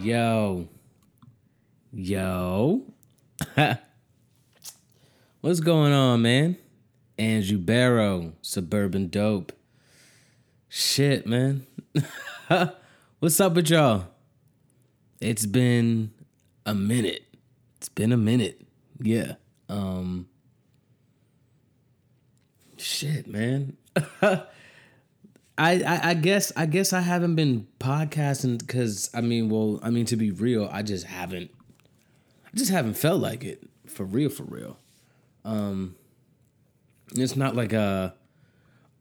Yo. Yo. What's going on, man? Andrew Barrow, Suburban Dope. Shit, man. What's up with y'all? It's been a minute. It's been a minute. Yeah. Um Shit, man. I, I, I guess I guess I haven't been podcasting because I mean, well, I mean to be real, I just haven't, I just haven't felt like it for real, for real. Um, it's not like a,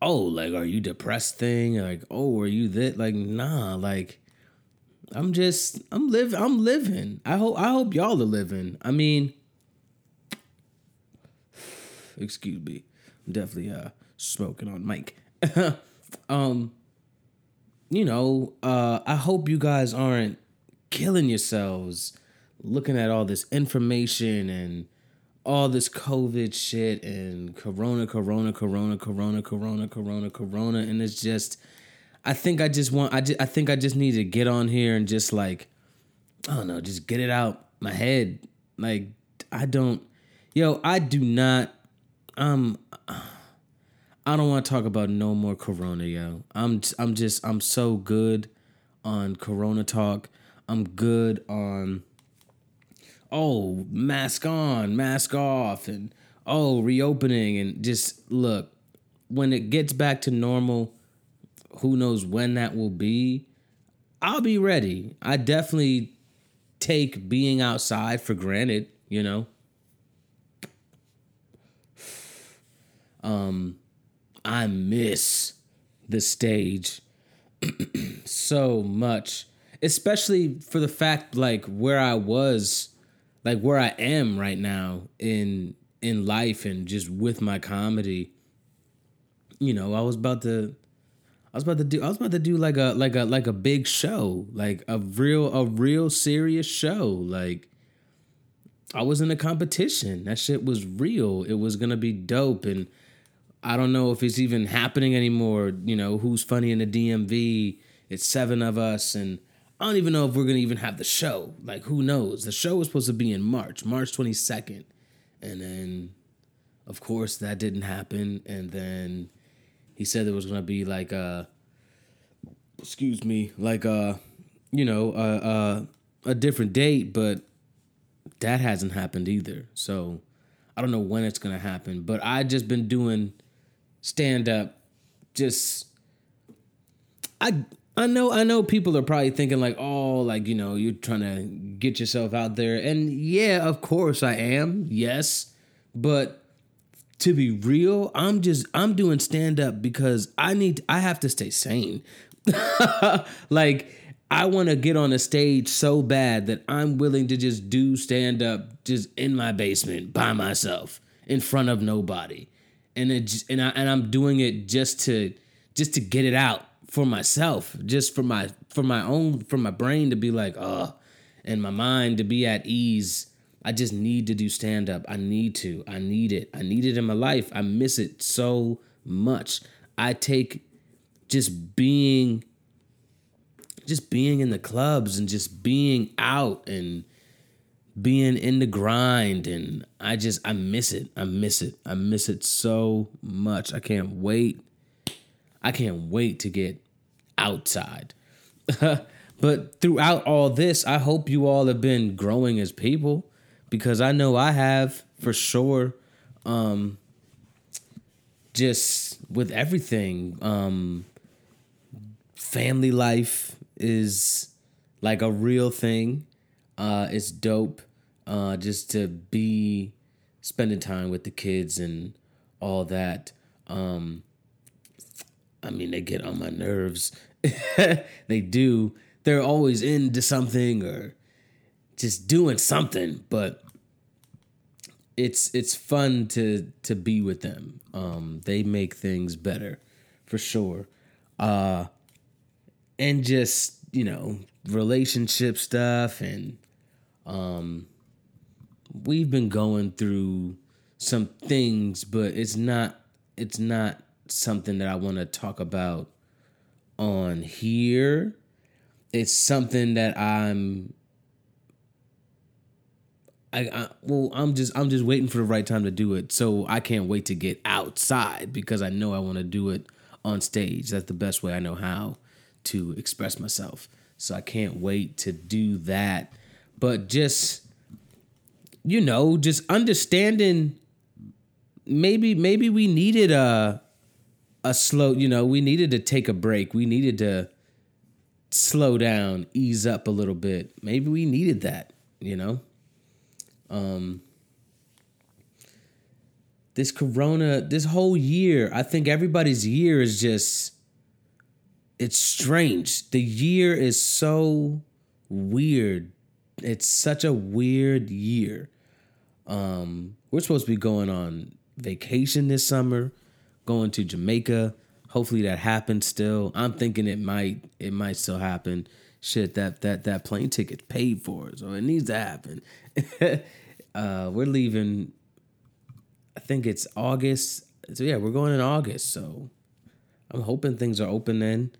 oh, like are you depressed thing? Like oh, are you that? Like nah, like I'm just I'm live I'm living. I hope I hope y'all are living. I mean, excuse me, I'm definitely uh smoking on mic. um you know uh i hope you guys aren't killing yourselves looking at all this information and all this covid shit and corona corona corona corona corona corona corona. And it's just i think i just want i just, i think i just need to get on here and just like i don't know just get it out my head. Like i don't yo i do not um I don't want to talk about no more Corona, yo. I'm I'm just I'm so good on Corona talk. I'm good on oh mask on, mask off, and oh reopening, and just look when it gets back to normal. Who knows when that will be? I'll be ready. I definitely take being outside for granted, you know. Um I miss the stage so much, especially for the fact like where I was, like where I am right now in in life and just with my comedy. You know, I was about to I was about to do I was about to do like a like a like a big show, like a real a real serious show, like I was in a competition. That shit was real. It was going to be dope and I don't know if it's even happening anymore. You know, who's funny in the DMV? It's seven of us, and I don't even know if we're gonna even have the show. Like, who knows? The show was supposed to be in March, March 22nd. And then, of course, that didn't happen. And then he said there was gonna be like a, excuse me, like a, you know, a, a, a different date, but that hasn't happened either. So I don't know when it's gonna happen. But I just been doing stand up just I I know I know people are probably thinking like, "Oh, like, you know, you're trying to get yourself out there." And yeah, of course I am. Yes. But to be real, I'm just I'm doing stand up because I need I have to stay sane. like I want to get on a stage so bad that I'm willing to just do stand up just in my basement by myself in front of nobody and it and I and I'm doing it just to just to get it out for myself, just for my for my own for my brain to be like, oh, and my mind to be at ease. I just need to do stand up. I need to. I need it. I need it in my life. I miss it so much. I take just being just being in the clubs and just being out and being in the grind and I just I miss it. I miss it. I miss it so much. I can't wait. I can't wait to get outside. but throughout all this, I hope you all have been growing as people because I know I have for sure. Um just with everything. Um family life is like a real thing. Uh it's dope uh, just to be spending time with the kids and all that. Um, I mean, they get on my nerves. they do. They're always into something or just doing something, but it's it's fun to to be with them. Um, they make things better for sure. Uh, and just you know relationship stuff and um we've been going through some things, but it's not it's not something that I want to talk about on here. It's something that I'm I, I, well I'm just I'm just waiting for the right time to do it. So I can't wait to get outside because I know I want to do it on stage. That's the best way I know how to express myself. So I can't wait to do that. But just you know, just understanding maybe maybe we needed a a slow, you know, we needed to take a break. We needed to slow down, ease up a little bit. Maybe we needed that, you know? Um this corona, this whole year, I think everybody's year is just it's strange. The year is so weird it's such a weird year. Um, we're supposed to be going on vacation this summer, going to Jamaica. Hopefully that happens still. I'm thinking it might it might still happen. Shit, that that that plane ticket paid for, so it needs to happen. uh, we're leaving. I think it's August. So yeah, we're going in August. So I'm hoping things are open then.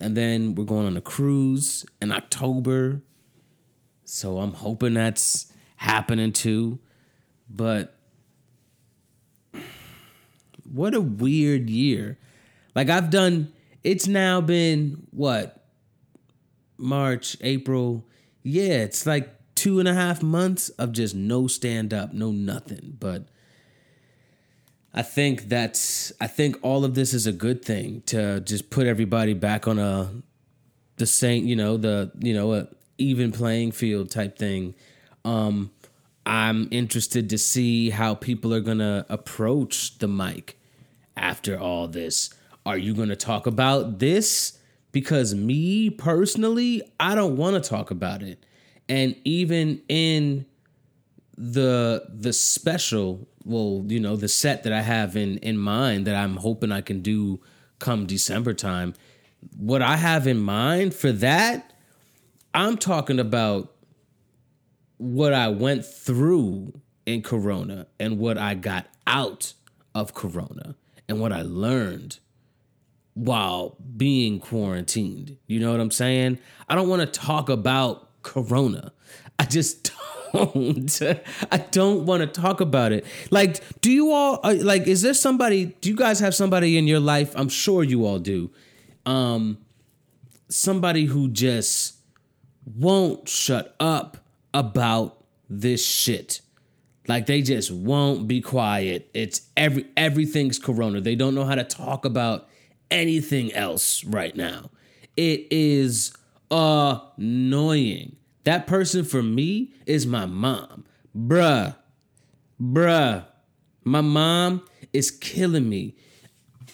And then we're going on a cruise in October. So I'm hoping that's happening too. But what a weird year. Like I've done it's now been what? March, April. Yeah, it's like two and a half months of just no stand up, no nothing. But I think that's I think all of this is a good thing to just put everybody back on a the same, you know, the you know, a even playing field type thing. Um, I'm interested to see how people are gonna approach the mic after all this. Are you gonna talk about this? Because me personally, I don't want to talk about it. And even in the the special, well, you know, the set that I have in in mind that I'm hoping I can do come December time, what I have in mind for that I'm talking about what I went through in Corona and what I got out of Corona and what I learned while being quarantined. You know what I'm saying? I don't want to talk about Corona. I just don't. I don't want to talk about it. Like, do you all uh, like? Is there somebody? Do you guys have somebody in your life? I'm sure you all do. Um, somebody who just won't shut up about this shit. Like they just won't be quiet. It's every everything's corona. They don't know how to talk about anything else right now. It is annoying. That person for me is my mom. Bruh. Bruh. My mom is killing me.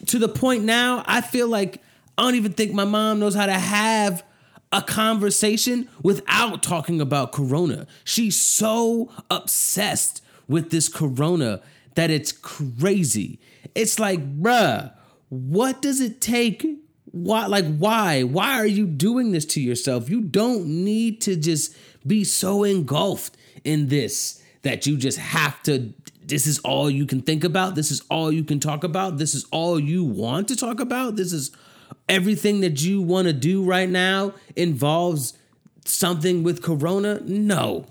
To the point now, I feel like I don't even think my mom knows how to have a conversation without talking about corona. She's so obsessed with this corona that it's crazy. It's like, bruh, what does it take? Why like why? Why are you doing this to yourself? You don't need to just be so engulfed in this that you just have to this is all you can think about. This is all you can talk about. This is all you want to talk about. This is everything that you want to do right now involves something with corona? No.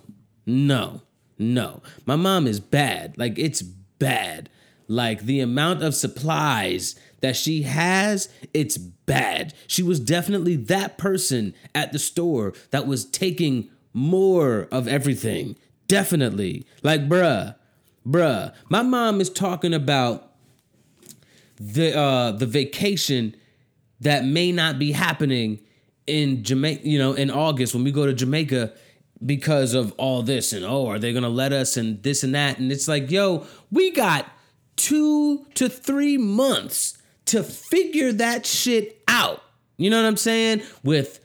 No, no. My mom is bad. Like, it's bad. Like, the amount of supplies that she has, it's bad. She was definitely that person at the store that was taking more of everything. Definitely. Like, bruh, bruh. My mom is talking about the uh the vacation that may not be happening in Jamaica, you know, in August when we go to Jamaica because of all this and oh, are they gonna let us and this and that? And it's like, yo, we got two to three months to figure that shit out. You know what I'm saying? With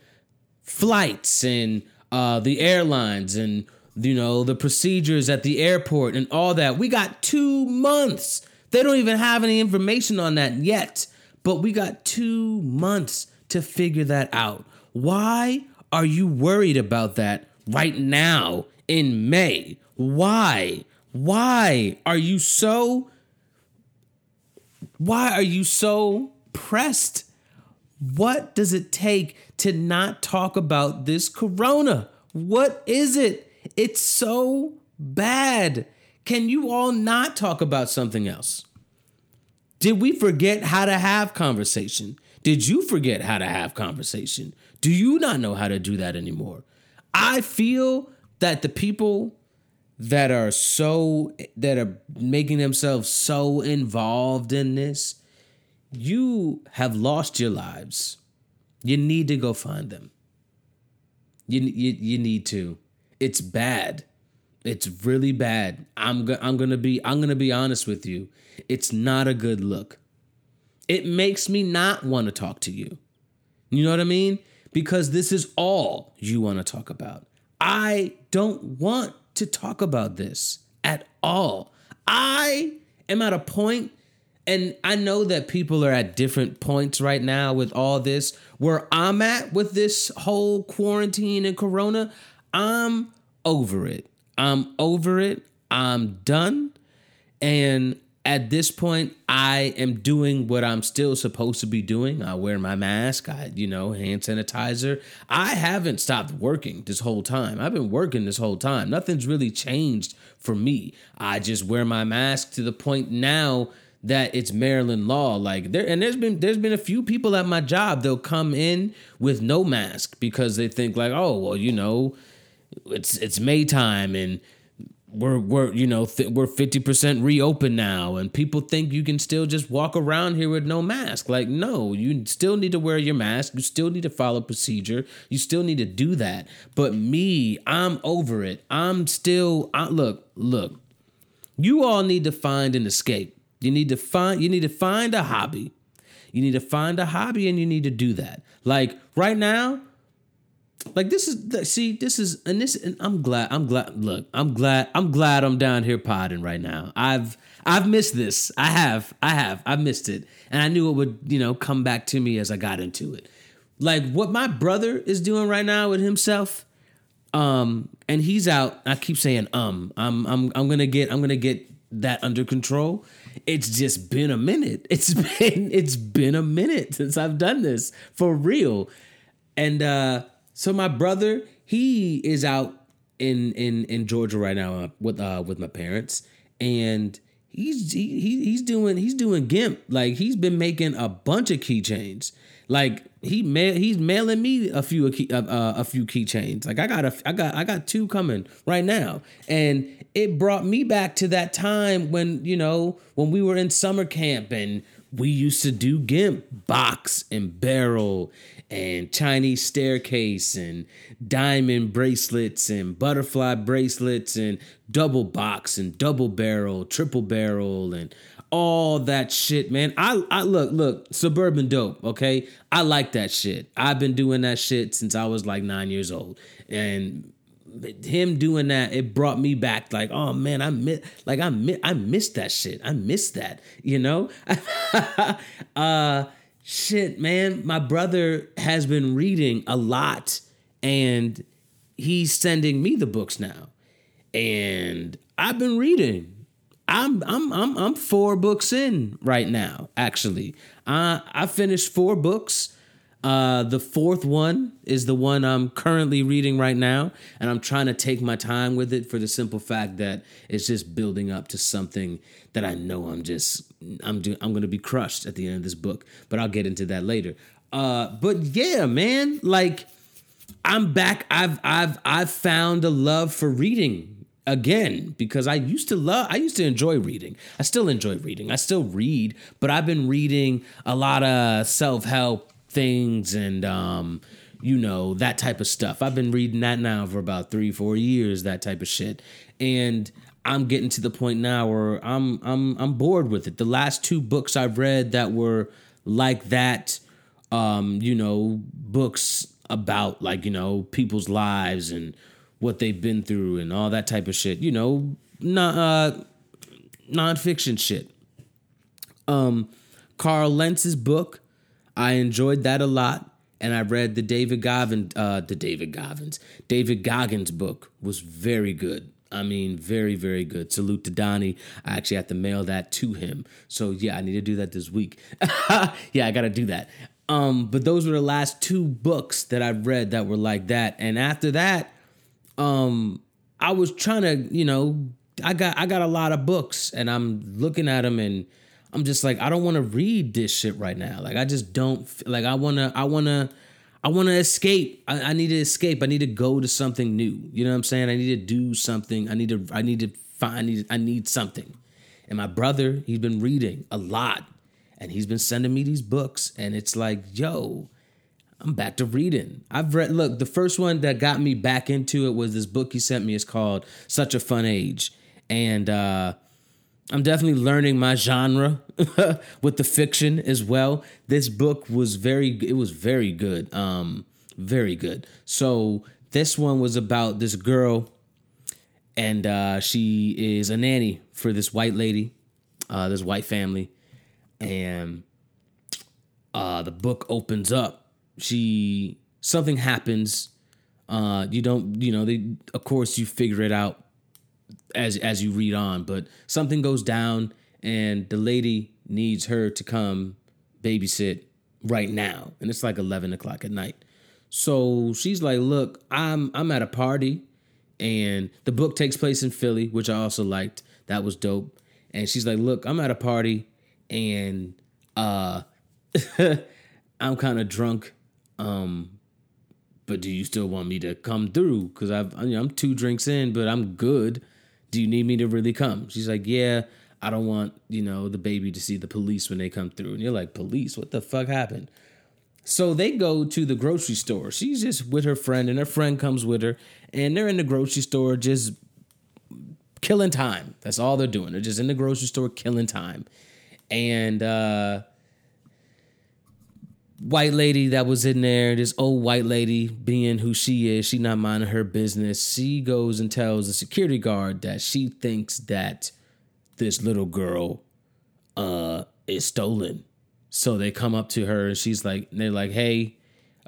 flights and uh, the airlines and you know the procedures at the airport and all that. We got two months. They don't even have any information on that yet, but we got two months to figure that out. Why are you worried about that right now in May? Why? Why are you so why are you so pressed? What does it take to not talk about this corona? What is it? It's so bad. Can you all not talk about something else? Did we forget how to have conversation? Did you forget how to have conversation? Do you not know how to do that anymore? I feel that the people that are so that are making themselves so involved in this you have lost your lives you need to go find them you you, you need to it's bad it's really bad i'm go- i'm going to be i'm going to be honest with you it's not a good look it makes me not want to talk to you you know what i mean because this is all you want to talk about i don't want to talk about this at all. I am at a point, and I know that people are at different points right now with all this. Where I'm at with this whole quarantine and corona, I'm over it. I'm over it. I'm done. And at this point, I am doing what I'm still supposed to be doing. I wear my mask, I, you know, hand sanitizer. I haven't stopped working this whole time. I've been working this whole time. Nothing's really changed for me. I just wear my mask to the point now that it's Maryland law. Like there and there's been there's been a few people at my job, they'll come in with no mask because they think like, oh, well, you know, it's it's May time and we're we're you know th- we're 50% reopened now and people think you can still just walk around here with no mask. Like no you still need to wear your mask. You still need to follow procedure. You still need to do that. But me i'm over it. I'm still I, look look you all need to find an escape. You need to find you need to find a hobby. You need to find a hobby and you need to do that. Like right now like this is see this is and this and I'm glad I'm glad look I'm glad I'm glad I'm down here podding right now. I've I've missed this. I have I have I missed it, and I knew it would you know come back to me as I got into it. Like what my brother is doing right now with himself, um, and he's out. I keep saying um. I'm I'm I'm gonna get I'm gonna get that under control. It's just been a minute. It's been it's been a minute since I've done this for real, and uh so my brother, he is out in in in Georgia right now uh, with uh with my parents, and he's he, he's doing he's doing gimp. Like he's been making a bunch of keychains like he mail he's mailing me a few uh, uh, a few keychains like i got a i got i got two coming right now. And it brought me back to that time when you know when we were in summer camp and we used to do gimp box and barrel and Chinese staircase and diamond bracelets and butterfly bracelets and double box and double barrel, triple barrel and all that shit, man. I I look, look, suburban dope, okay? I like that shit. I've been doing that shit since I was like 9 years old. And him doing that, it brought me back like, oh man, I miss like I miss I missed that shit. I missed that, you know? uh shit, man, my brother has been reading a lot and he's sending me the books now. And I've been reading. I'm I'm I'm I'm four books in right now, actually. Uh, I finished four books. Uh, the fourth one is the one I'm currently reading right now, and I'm trying to take my time with it for the simple fact that it's just building up to something that I know I'm just I'm do, I'm gonna be crushed at the end of this book. But I'll get into that later. Uh, but yeah, man, like I'm back. I've I've I've found a love for reading again because I used to love I used to enjoy reading. I still enjoy reading. I still read, but I've been reading a lot of self-help things and um you know that type of stuff. I've been reading that now for about 3 4 years that type of shit. And I'm getting to the point now where I'm I'm I'm bored with it. The last two books I've read that were like that um you know books about like you know people's lives and what they've been through and all that type of shit. You know, not uh, nonfiction shit. Um, Carl Lentz's book, I enjoyed that a lot, and I read the David Goggins, uh, the David Goggins, David Goggins book was very good. I mean, very, very good. Salute to Donnie. I actually have to mail that to him. So yeah, I need to do that this week. yeah, I gotta do that. Um, but those were the last two books that I've read that were like that. And after that, um, I was trying to, you know, I got I got a lot of books and I'm looking at them and I'm just like I don't want to read this shit right now. Like I just don't like I want to I want to I want to escape. I, I, need to escape. I need to go to something new. You know what I'm saying? I need to do something. I need to I need to find I need, I need something. And my brother, he's been reading a lot and he's been sending me these books and it's like yo i'm back to reading i've read look the first one that got me back into it was this book he sent me it's called such a fun age and uh i'm definitely learning my genre with the fiction as well this book was very it was very good um very good so this one was about this girl and uh she is a nanny for this white lady uh this white family and uh, the book opens up. She something happens. Uh, you don't, you know, they of course you figure it out as as you read on, but something goes down, and the lady needs her to come babysit right now, and it's like eleven o'clock at night. So she's like, "Look, I'm I'm at a party, and the book takes place in Philly, which I also liked. That was dope." And she's like, "Look, I'm at a party and uh I'm kind of drunk. Um but do you still want me to come through cuz I've I'm two drinks in, but I'm good. Do you need me to really come? She's like, "Yeah, I don't want, you know, the baby to see the police when they come through." And you're like, "Police? What the fuck happened?" So they go to the grocery store. She's just with her friend, and her friend comes with her, and they're in the grocery store just killing time. That's all they're doing. They're just in the grocery store killing time and uh, white lady that was in there, this old white lady being who she is, she not minding her business. She goes and tells the security guard that she thinks that this little girl uh, is stolen. So they come up to her and she's like, they're like, hey,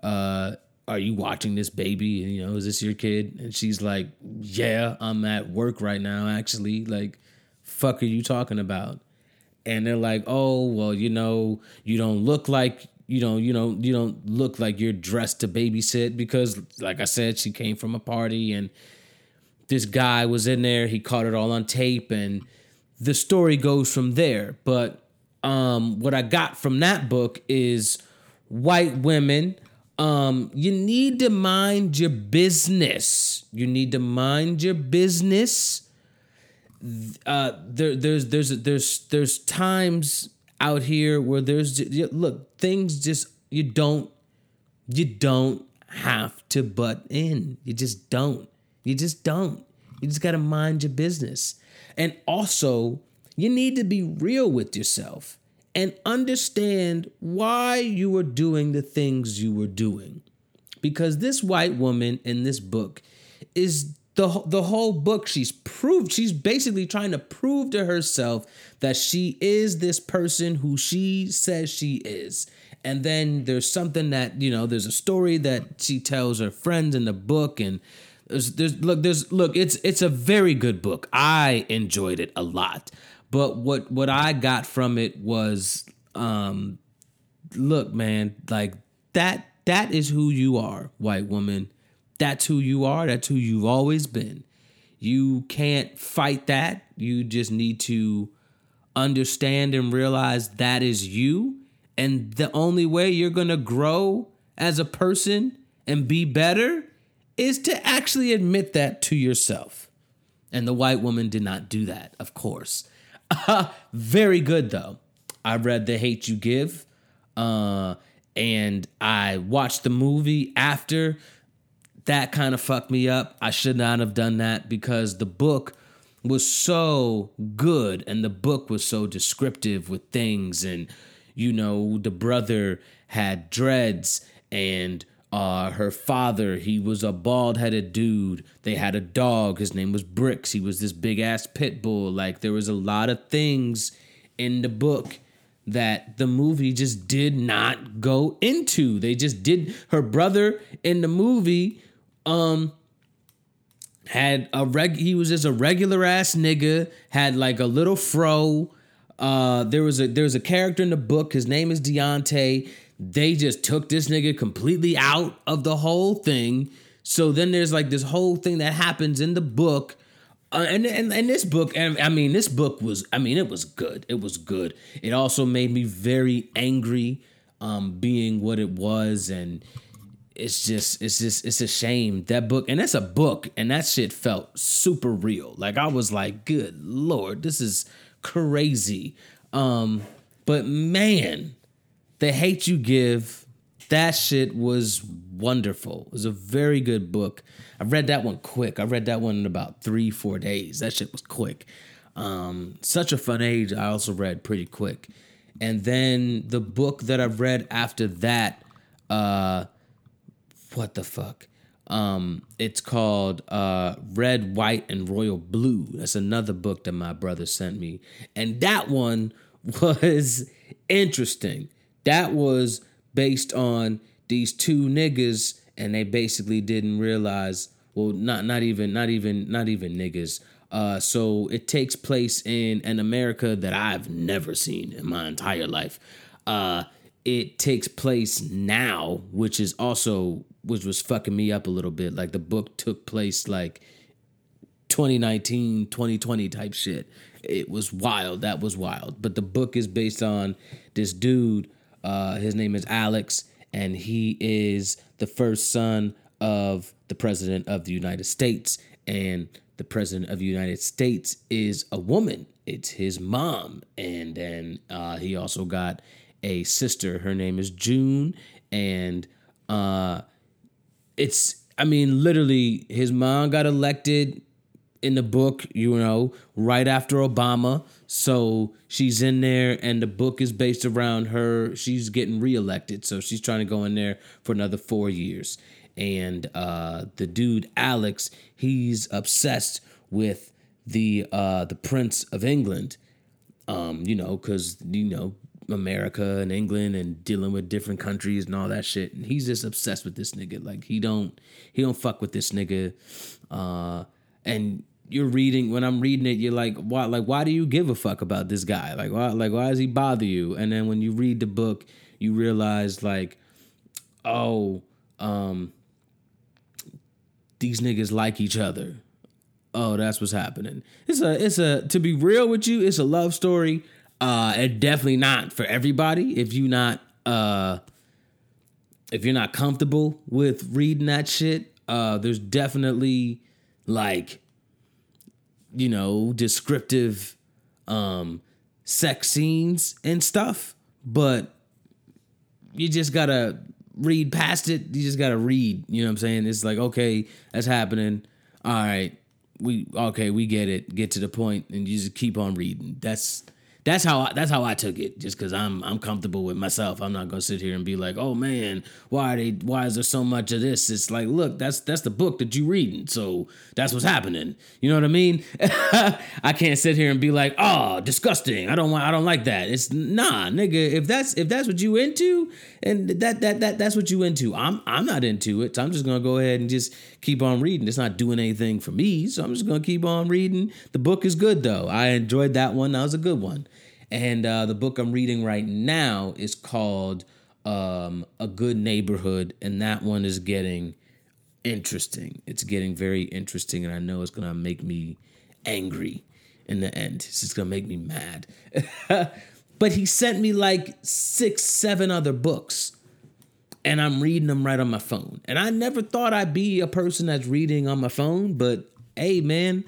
uh, are you watching this baby? You know, is this your kid? And she's like, yeah, I'm at work right now, actually. Like, fuck are you talking about? and they're like, "Oh, well, you know, you don't look like you don't, you know, you don't look like you're dressed to babysit because, like I said, she came from a party and this guy was in there. He caught it all on tape, and the story goes from there. But um, what I got from that book is white women. Um, you need to mind your business. You need to mind your business uh, there, there's there's there's there's times out here where there's just, look things just you don't you don't have to butt in. You just don't. You just don't. You just got to mind your business. And also, you need to be real with yourself and understand why you were doing the things you were doing. Because this white woman in this book is the the whole book she's proved she's basically trying to prove to herself that she is this person who she says she is. And then there's something that you know there's a story that she tells her friends in the book and there's, there's look there's look it's it's a very good book. I enjoyed it a lot. But what what i got from it was um look man like that that is who you are, white woman. That's who you are. That's who you've always been. You can't fight that. You just need to understand and realize that is you. And the only way you're going to grow as a person and be better is to actually admit that to yourself. And the white woman did not do that, of course. very good, though. I read The Hate You Give, uh, and I watched the movie after. That kind of fucked me up. I should not have done that because the book was so good and the book was so descriptive with things. And, you know, the brother had dreads and uh, her father, he was a bald headed dude. They had a dog. His name was Bricks. He was this big ass pit bull. Like, there was a lot of things in the book that the movie just did not go into. They just did. Her brother in the movie, um, had a reg. He was just a regular ass nigga. Had like a little fro. Uh, there was a there was a character in the book. His name is Deontay they just took this nigga completely out of the whole thing. So then there's like this whole thing that happens in the book. Uh, and, and and this book, and I mean, this book was, I mean, it was good. It was good. It also made me very angry, um, being what it was, and it's just, it's just, it's a shame that book, and that's a book, and that shit felt super real. Like I was like, good lord, this is crazy. Um, but man, the Hate You Give, that shit was wonderful. It was a very good book. I read that one quick. I read that one in about three, four days. That shit was quick. Um, such a fun age. I also read pretty quick. And then the book that I read after that, uh, what the fuck? Um, it's called uh, Red, White, and Royal Blue. That's another book that my brother sent me. And that one was interesting that was based on these two niggas and they basically didn't realize well not not even not even not even niggas uh, so it takes place in an America that I've never seen in my entire life. Uh, it takes place now, which is also which was fucking me up a little bit. Like the book took place like 2019, 2020 type shit. It was wild. That was wild. But the book is based on this dude uh, his name is Alex, and he is the first son of the president of the United States. And the president of the United States is a woman. It's his mom, and then uh, he also got a sister. Her name is June, and uh, it's I mean, literally, his mom got elected in the book, you know, right after Obama. So she's in there, and the book is based around her. She's getting reelected, so she's trying to go in there for another four years. And uh, the dude Alex, he's obsessed with the uh, the Prince of England. Um, you know, because you know America and England and dealing with different countries and all that shit. And he's just obsessed with this nigga. Like he don't he don't fuck with this nigga. Uh, and you're reading when I'm reading it, you're like, why like why do you give a fuck about this guy? Like why like why does he bother you? And then when you read the book, you realize like, oh, um, these niggas like each other. Oh, that's what's happening. It's a it's a to be real with you, it's a love story. Uh and definitely not for everybody. If you not uh if you're not comfortable with reading that shit, uh there's definitely like you know, descriptive um sex scenes and stuff, but you just gotta read past it. You just gotta read. You know what I'm saying? It's like, okay, that's happening. All right, we okay, we get it. Get to the point, and you just keep on reading. That's that's how I, that's how I took it. Just because I'm I'm comfortable with myself, I'm not gonna sit here and be like, oh man, why they? Why is there so much of this? It's like, look, that's that's the book that you're reading, so that's what's happening. You know what I mean? I can't sit here and be like, oh, disgusting. I don't want. I don't like that. It's nah, nigga. If that's if that's what you into, and that that that that's what you into. I'm I'm not into it. So I'm just gonna go ahead and just keep on reading. It's not doing anything for me, so I'm just gonna keep on reading. The book is good though. I enjoyed that one. That was a good one. And uh, the book I'm reading right now is called um, A Good Neighborhood, and that one is getting interesting. It's getting very interesting, and I know it's gonna make me angry in the end. It's just gonna make me mad. but he sent me like six, seven other books. And I'm reading them right on my phone. And I never thought I'd be a person that's reading on my phone, but hey, man,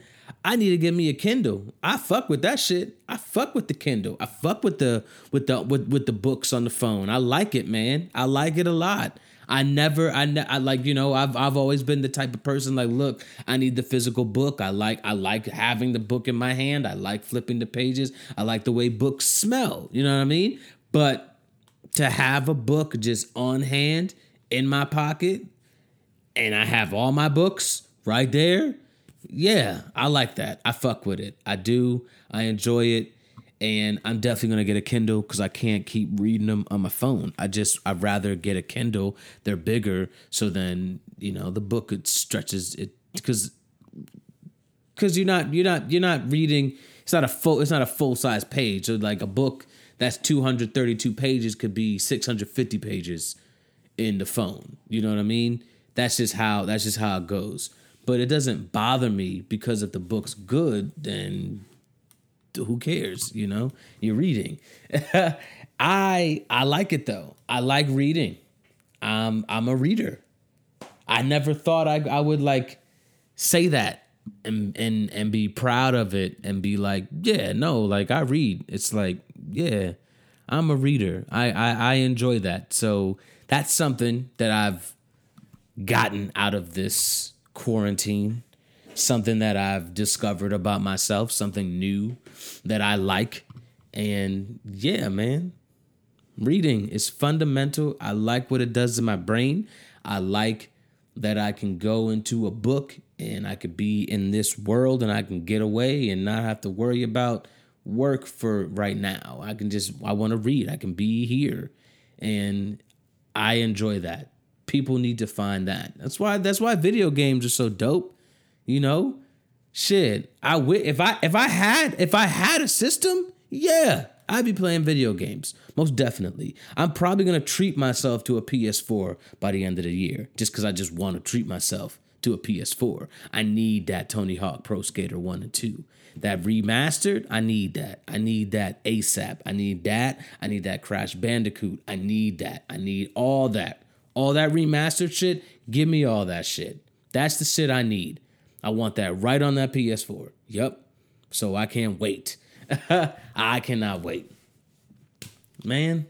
I need to get me a Kindle. I fuck with that shit. I fuck with the Kindle. I fuck with the with the with, with the books on the phone. I like it, man. I like it a lot. I never, I, ne- I like, you know, I've, I've always been the type of person like, look, I need the physical book. I like, I like having the book in my hand. I like flipping the pages. I like the way books smell. You know what I mean? But to have a book just on hand in my pocket, and I have all my books right there. Yeah, I like that. I fuck with it. I do. I enjoy it and I'm definitely gonna get a Kindle because I can't keep reading them on my phone. I just I'd rather get a Kindle. They're bigger, so then you know the book it stretches it because because you're not you're not you're not reading. It's not a full it's not a full size page. So like a book that's 232 pages could be 650 pages in the phone. You know what I mean? That's just how that's just how it goes. But it doesn't bother me because if the book's good, then who cares? You know, you're reading. I I like it though. I like reading. Um, I'm a reader. I never thought I I would like say that and and and be proud of it and be like, yeah, no, like I read. It's like, yeah, I'm a reader. I I, I enjoy that. So that's something that I've gotten out of this quarantine something that I've discovered about myself, something new that I like. And yeah, man, reading is fundamental. I like what it does to my brain. I like that I can go into a book and I could be in this world and I can get away and not have to worry about work for right now. I can just I want to read. I can be here. And I enjoy that. People need to find that. That's why that's why video games are so dope you know, shit. I w- if I if I had if I had a system, yeah, I'd be playing video games. Most definitely. I'm probably gonna treat myself to a PS4 by the end of the year, just because I just want to treat myself to a PS4. I need that Tony Hawk Pro Skater 1 and 2. That remastered, I need that. I need that ASAP. I need that. I need that Crash Bandicoot. I need that. I need all that. All that remastered shit, give me all that shit. That's the shit I need. I want that right on that PS4. Yep. So I can't wait. I cannot wait. Man,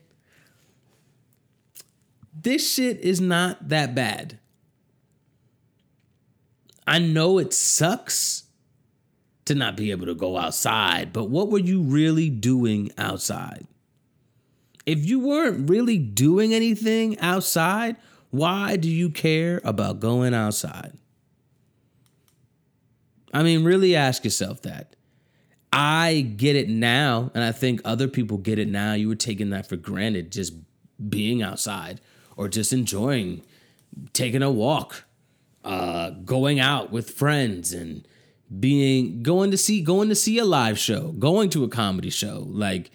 this shit is not that bad. I know it sucks to not be able to go outside, but what were you really doing outside? If you weren't really doing anything outside, why do you care about going outside? I mean, really ask yourself that. I get it now, and I think other people get it now. You were taking that for granted, just being outside or just enjoying taking a walk, uh, going out with friends, and being going to see going to see a live show, going to a comedy show. Like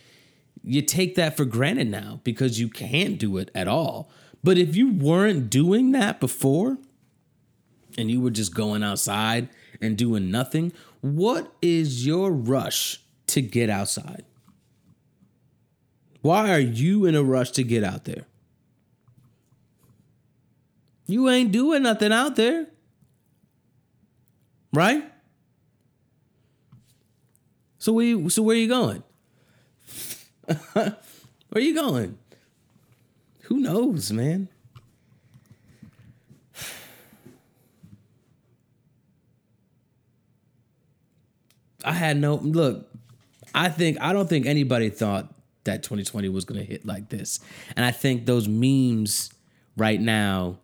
you take that for granted now because you can't do it at all. But if you weren't doing that before, and you were just going outside and doing nothing, what is your rush to get outside? Why are you in a rush to get out there? You ain't doing nothing out there. Right? So where you, so where you going? where are you going? Who knows, man? I had no look. I think I don't think anybody thought that 2020 was going to hit like this, and I think those memes right now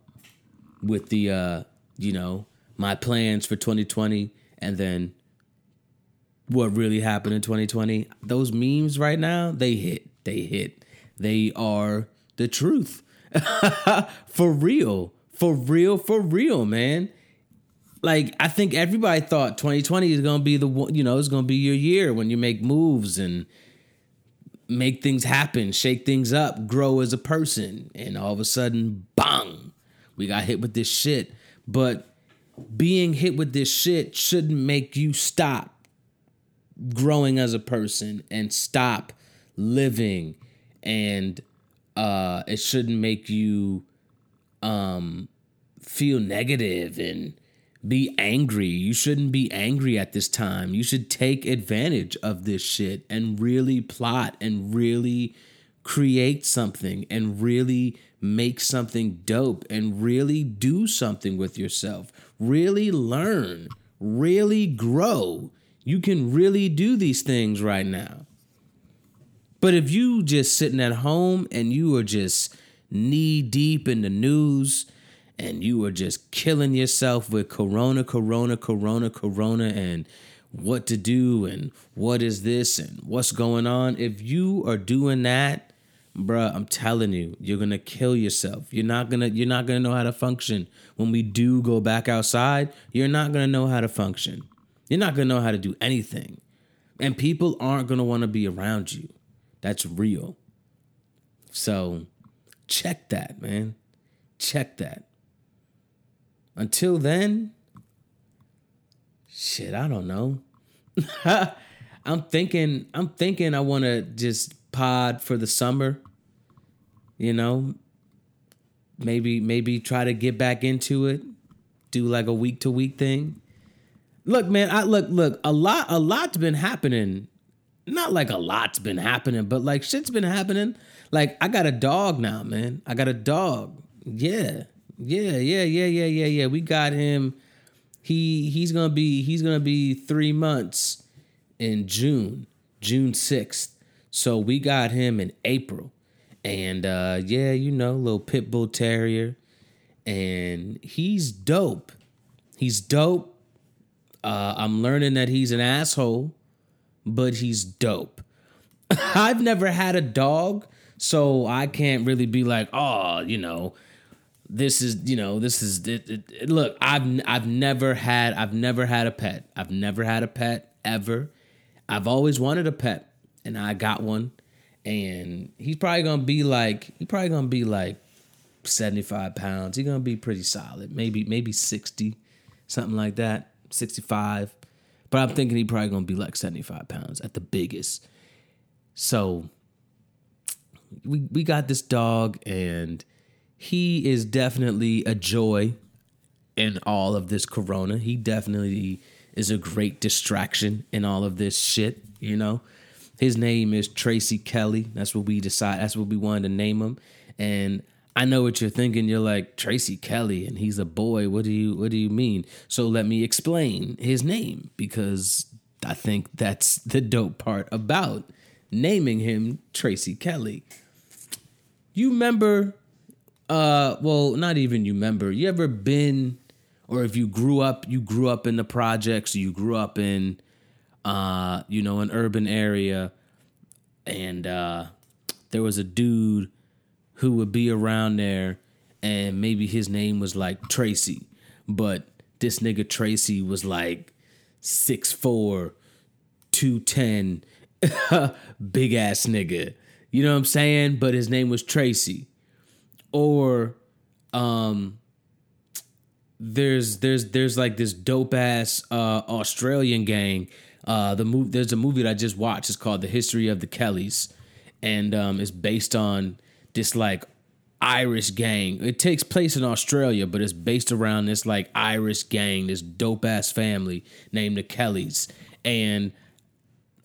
with the uh, you know my plans for 2020 and then what really happened in 2020 those memes right now they hit they hit they are the truth for real for real for real man like I think everybody thought 2020 is gonna be the you know, it's gonna be your year when you make moves and make things happen, shake things up, grow as a person. And all of a sudden, bang, we got hit with this shit. But being hit with this shit shouldn't make you stop growing as a person and stop living and uh it shouldn't make you um feel negative and be angry. You shouldn't be angry at this time. You should take advantage of this shit and really plot and really create something and really make something dope and really do something with yourself. Really learn, really grow. You can really do these things right now. But if you just sitting at home and you are just knee deep in the news and you are just killing yourself with corona, corona, corona, corona, and what to do and what is this and what's going on, if you are doing that, bruh, I'm telling you, you're gonna kill yourself. You're not gonna you're not gonna know how to function. When we do go back outside, you're not gonna know how to function. You're not gonna know how to do anything. And people aren't gonna wanna be around you. That's real. So check that, man. Check that. Until then, shit, I don't know. I'm thinking I'm thinking I want to just pod for the summer. You know, maybe maybe try to get back into it, do like a week to week thing. Look, man, I look look, a lot a lot's been happening. Not like a lot's been happening, but like shit's been happening. Like I got a dog now, man. I got a dog. Yeah. Yeah, yeah, yeah, yeah, yeah, yeah. We got him. He he's gonna be he's gonna be three months in June, June sixth. So we got him in April, and uh, yeah, you know, little pit bull terrier, and he's dope. He's dope. Uh, I'm learning that he's an asshole, but he's dope. I've never had a dog, so I can't really be like, oh, you know, this is you know this is it, it, it, look i've i've never had i've never had a pet. I've never had a pet ever. I've always wanted a pet and i got one and he's probably gonna be like he's probably gonna be like 75 pounds. He's gonna be pretty solid maybe maybe 60 something like that 65 but i'm thinking he's probably gonna be like 75 pounds at the biggest so we we got this dog and he is definitely a joy in all of this corona. He definitely is a great distraction in all of this shit, you know. His name is Tracy Kelly. That's what we decide. That's what we wanted to name him. And I know what you're thinking. You're like Tracy Kelly, and he's a boy. What do you What do you mean? So let me explain his name because I think that's the dope part about naming him Tracy Kelly. You remember uh, well, not even you remember. You ever been, or if you grew up, you grew up in the projects, you grew up in, uh, you know, an urban area, and uh, there was a dude who would be around there, and maybe his name was like Tracy, but this nigga Tracy was like six four, two ten, big ass nigga. You know what I'm saying? But his name was Tracy or um there's there's there's like this dope ass uh Australian gang. Uh the movie there's a movie that I just watched. It's called The History of the Kellys. And um it's based on this like Irish gang. It takes place in Australia, but it's based around this like Irish gang, this dope ass family named the Kellys. And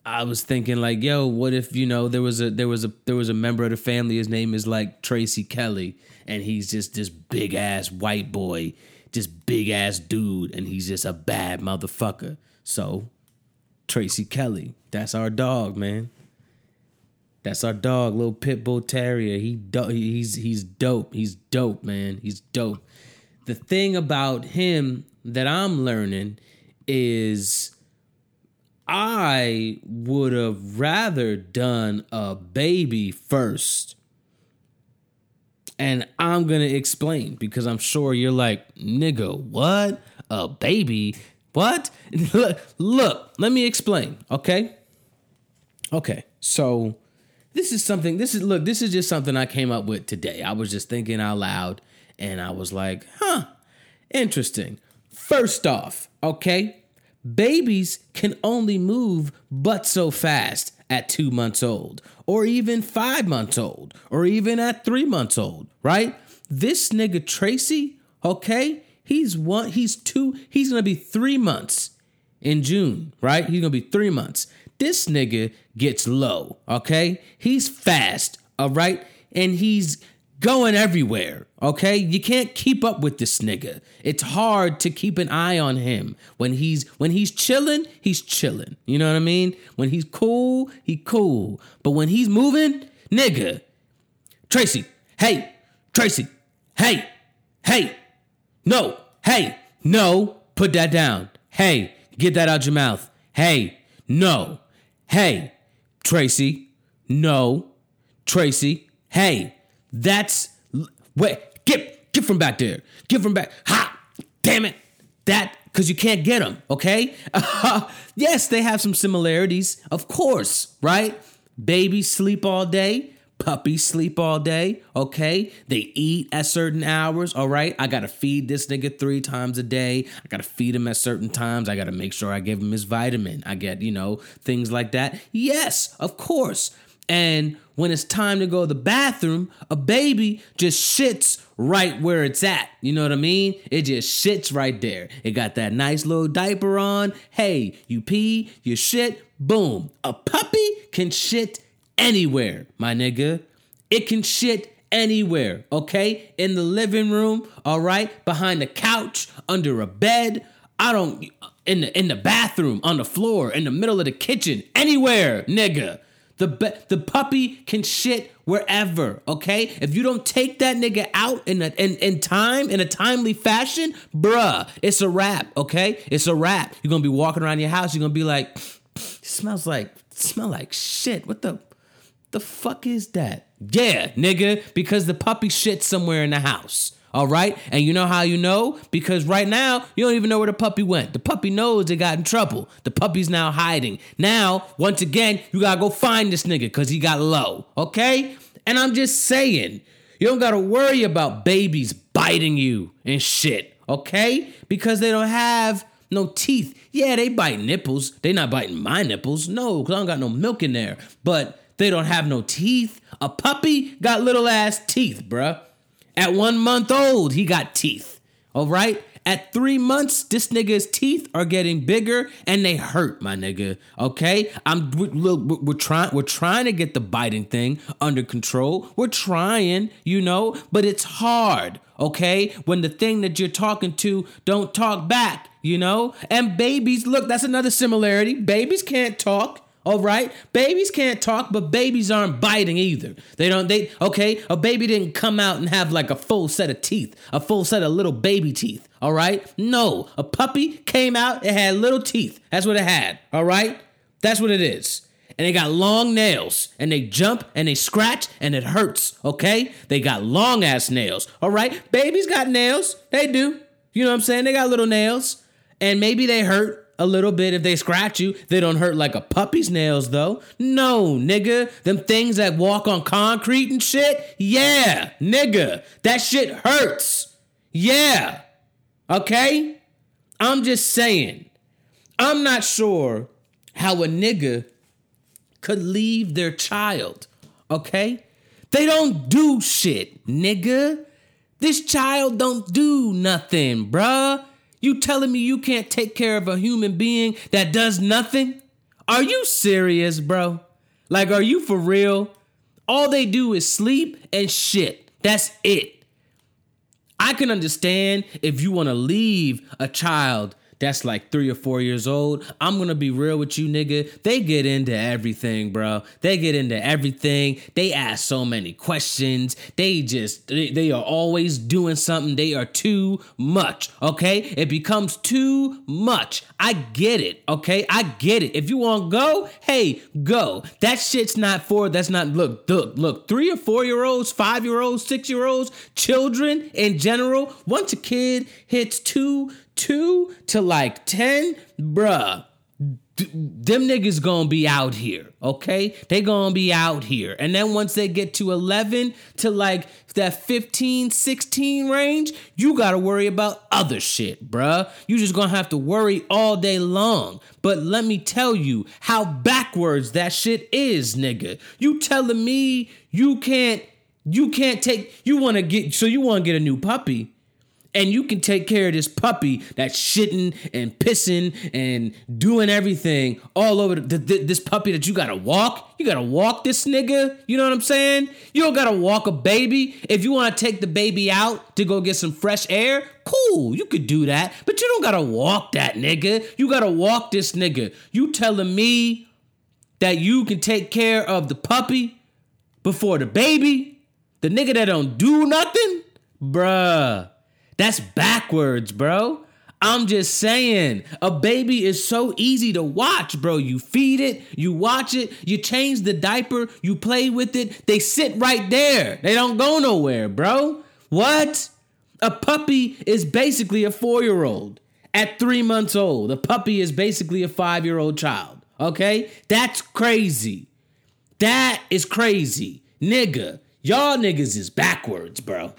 I was thinking like, yo, what if you know there was a there was a there was a member of the family. His name is like Tracy Kelly, and he's just this big ass white boy, just big ass dude, and he's just a bad motherfucker. So, Tracy Kelly, that's our dog, man. That's our dog, little pit bull terrier. He do- he's he's dope. He's dope, man. He's dope. The thing about him that I'm learning is I would have rather done a baby first. And I'm going to explain because I'm sure you're like, nigga, what? A baby? What? look, look, let me explain, okay? Okay, so this is something. This is look. This is just something I came up with today. I was just thinking out loud, and I was like, huh, interesting. First off, okay, babies can only move but so fast at two months old, or even five months old, or even at three months old, right? This nigga Tracy, okay, he's one, he's two, he's gonna be three months in June, right? He's gonna be three months. This nigga gets low, okay? He's fast, all right? And he's going everywhere, okay? You can't keep up with this nigga. It's hard to keep an eye on him. When he's when he's chilling, he's chilling. You know what I mean? When he's cool, he cool. But when he's moving, nigga, Tracy, hey, Tracy, hey, hey, no, hey, no, put that down. Hey, get that out your mouth. Hey, no. Hey, Tracy, no. Tracy, hey, that's wait, get get from back there. Get from back. Ha! Damn it. That because you can't get them, okay? Yes, they have some similarities, of course, right? Babies sleep all day, puppies sleep all day, okay? They eat at certain hours, all right? I gotta feed this nigga three times a day. I gotta feed him at certain times. I gotta make sure I give him his vitamin. I get, you know, things like that. Yes, of course. And when it's time to go to the bathroom, a baby just shits right where it's at. You know what I mean? It just shits right there. It got that nice little diaper on. Hey, you pee, you shit, boom. A puppy can shit anywhere, my nigga. It can shit anywhere, okay? In the living room, all right? Behind the couch, under a bed. I don't in the in the bathroom, on the floor, in the middle of the kitchen, anywhere, nigga. The the puppy can shit wherever, okay? If you don't take that nigga out in a in, in time, in a timely fashion, bruh, it's a wrap, okay? It's a wrap. You're gonna be walking around your house, you're gonna be like, smells like smell like shit. What the the fuck is that? Yeah, nigga, because the puppy shit somewhere in the house. All right. And you know how you know? Because right now, you don't even know where the puppy went. The puppy knows it got in trouble. The puppy's now hiding. Now, once again, you gotta go find this nigga because he got low. Okay? And I'm just saying, you don't gotta worry about babies biting you and shit. Okay? Because they don't have no teeth. Yeah, they bite nipples. They not biting my nipples. No, because I don't got no milk in there. But they don't have no teeth. A puppy got little ass teeth, bruh. At one month old, he got teeth. All right? At three months, this nigga's teeth are getting bigger and they hurt, my nigga. Okay, I'm we're, we're trying we're trying to get the biting thing under control. We're trying, you know, but it's hard. Okay, when the thing that you're talking to don't talk back, you know. And babies, look, that's another similarity. Babies can't talk. All right, babies can't talk, but babies aren't biting either. They don't. They okay. A baby didn't come out and have like a full set of teeth, a full set of little baby teeth. All right, no, a puppy came out. It had little teeth. That's what it had. All right, that's what it is. And they got long nails, and they jump and they scratch, and it hurts. Okay, they got long ass nails. All right, babies got nails. They do. You know what I'm saying? They got little nails, and maybe they hurt a little bit if they scratch you. They don't hurt like a puppy's nails, though. No, nigga. Them things that walk on concrete and shit. Yeah, nigga. That shit hurts. Yeah. Okay? I'm just saying. I'm not sure how a nigga could leave their child. Okay? They don't do shit, nigga. This child don't do nothing, bruh. You telling me you can't take care of a human being that does nothing? Are you serious, bro? Like, are you for real? All they do is sleep and shit. That's it. I can understand if you want to leave a child that's like three or four years old, I'm gonna be real with you, nigga. They get into everything, bro. They get into everything. They ask so many questions. They just, they, they are always doing something. They are too much, okay? It becomes too much. I get it, okay? I get it. If you want to go, hey, go. That shit's not for, that's not, look, look, look, three or four year olds, five year olds, six year olds, children in general, once a kid hits two, two to like 10, bruh, them niggas gonna be out here, okay? They gonna be out here. And then once they get to 11 to like that 15, 16 range, you gotta worry about other shit, bruh. You just gonna have to worry all day long. But let me tell you how backwards that shit is, nigga. You telling me you can't, you can't take, you wanna get, so you wanna get a new puppy and you can take care of this puppy that's shitting and pissing and doing everything all over the, the, this puppy that you gotta walk. You gotta walk this nigga. You know what I'm saying? You don't gotta walk a baby. If you wanna take the baby out to go get some fresh air, cool, you could do that. But you don't gotta walk that nigga. You gotta walk this nigga. You telling me that you can take care of the puppy before the baby? The nigga that don't do nothing? Bruh. That's backwards, bro. I'm just saying, a baby is so easy to watch, bro. You feed it, you watch it, you change the diaper, you play with it. They sit right there. They don't go nowhere, bro. What? A puppy is basically a four year old at three months old. A puppy is basically a five year old child. Okay? That's crazy. That is crazy. Nigga, y'all niggas is backwards, bro.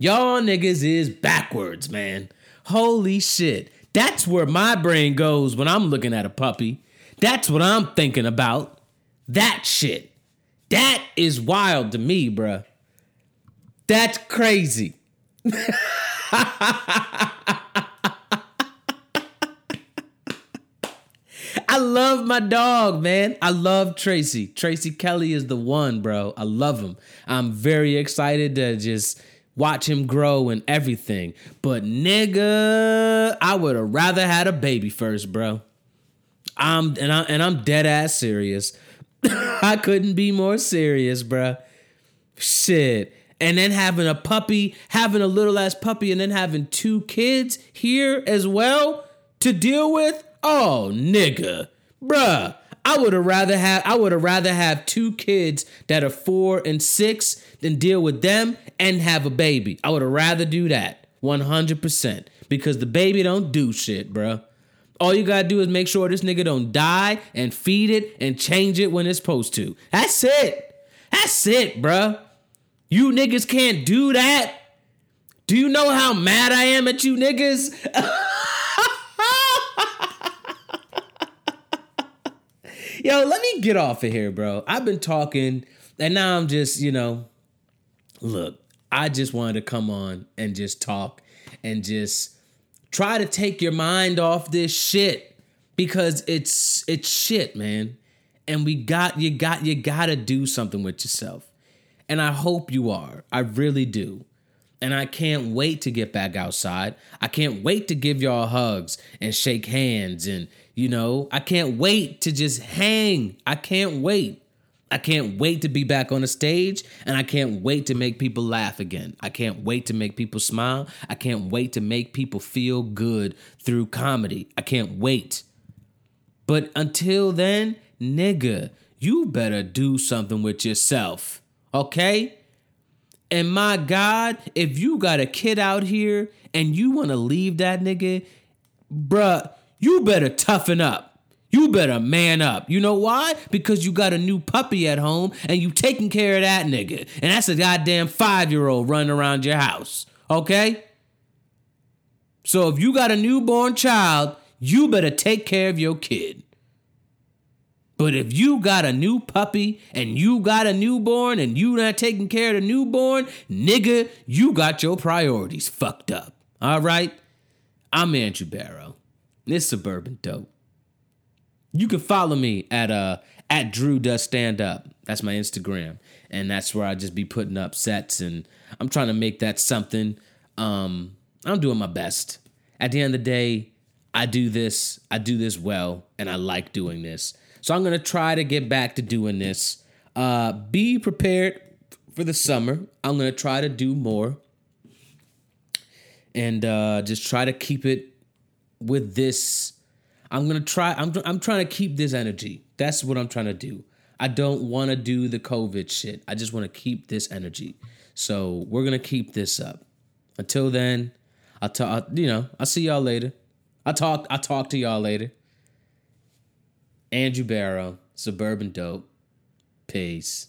Y'all niggas is backwards, man. Holy shit. That's where my brain goes when I'm looking at a puppy. That's what I'm thinking about. That shit. That is wild to me, bruh. That's crazy. I love my dog, man. I love Tracy. Tracy Kelly is the one, bro. I love him. I'm very excited to just watch him grow and everything. But nigga, I would have rather had a baby first, bro. I'm and I and I'm dead ass serious. I couldn't be more serious, bro. Shit. And then having a puppy, having a little ass puppy, and then having two kids here as well to deal with. Oh, nigga, bruh. I would have rather have I would have rather have two kids that are four and six than deal with them and have a baby. I would have rather do that 100% because the baby don't do shit, bro. All you gotta do is make sure this nigga don't die and feed it and change it when it's supposed to. That's it. That's it, bro. You niggas can't do that. Do you know how mad I am at you niggas? Yo, let me get off of here, bro. I've been talking and now I'm just, you know, look, I just wanted to come on and just talk and just try to take your mind off this shit because it's it's shit, man. And we got you got you got to do something with yourself. And I hope you are. I really do. And I can't wait to get back outside. I can't wait to give y'all hugs and shake hands and you know, I can't wait to just hang. I can't wait. I can't wait to be back on the stage and I can't wait to make people laugh again. I can't wait to make people smile. I can't wait to make people feel good through comedy. I can't wait. But until then, nigga, you better do something with yourself. Okay? And my God, if you got a kid out here and you want to leave that nigga, bruh, you better toughen up. You better man up. You know why? Because you got a new puppy at home and you taking care of that nigga. And that's a goddamn five year old running around your house. Okay? So if you got a newborn child, you better take care of your kid. But if you got a new puppy and you got a newborn and you not taking care of the newborn, nigga, you got your priorities fucked up. All right? I'm Andrew Barrow. This Suburban Dope. You can follow me at uh at Drew Does Stand Up. That's my Instagram, and that's where I just be putting up sets, and I'm trying to make that something. Um, I'm doing my best. At the end of the day, I do this. I do this well, and I like doing this. So I'm gonna try to get back to doing this. Uh, be prepared for the summer. I'm gonna try to do more, and uh, just try to keep it with this I'm gonna try. I'm I'm trying to keep this energy. That's what I'm trying to do. I don't want to do the COVID shit. I just want to keep this energy. So we're gonna keep this up. Until then, I'll talk. You know, I'll see y'all later. I talk. I talk to y'all later. Andrew Barrow, Suburban Dope. Peace.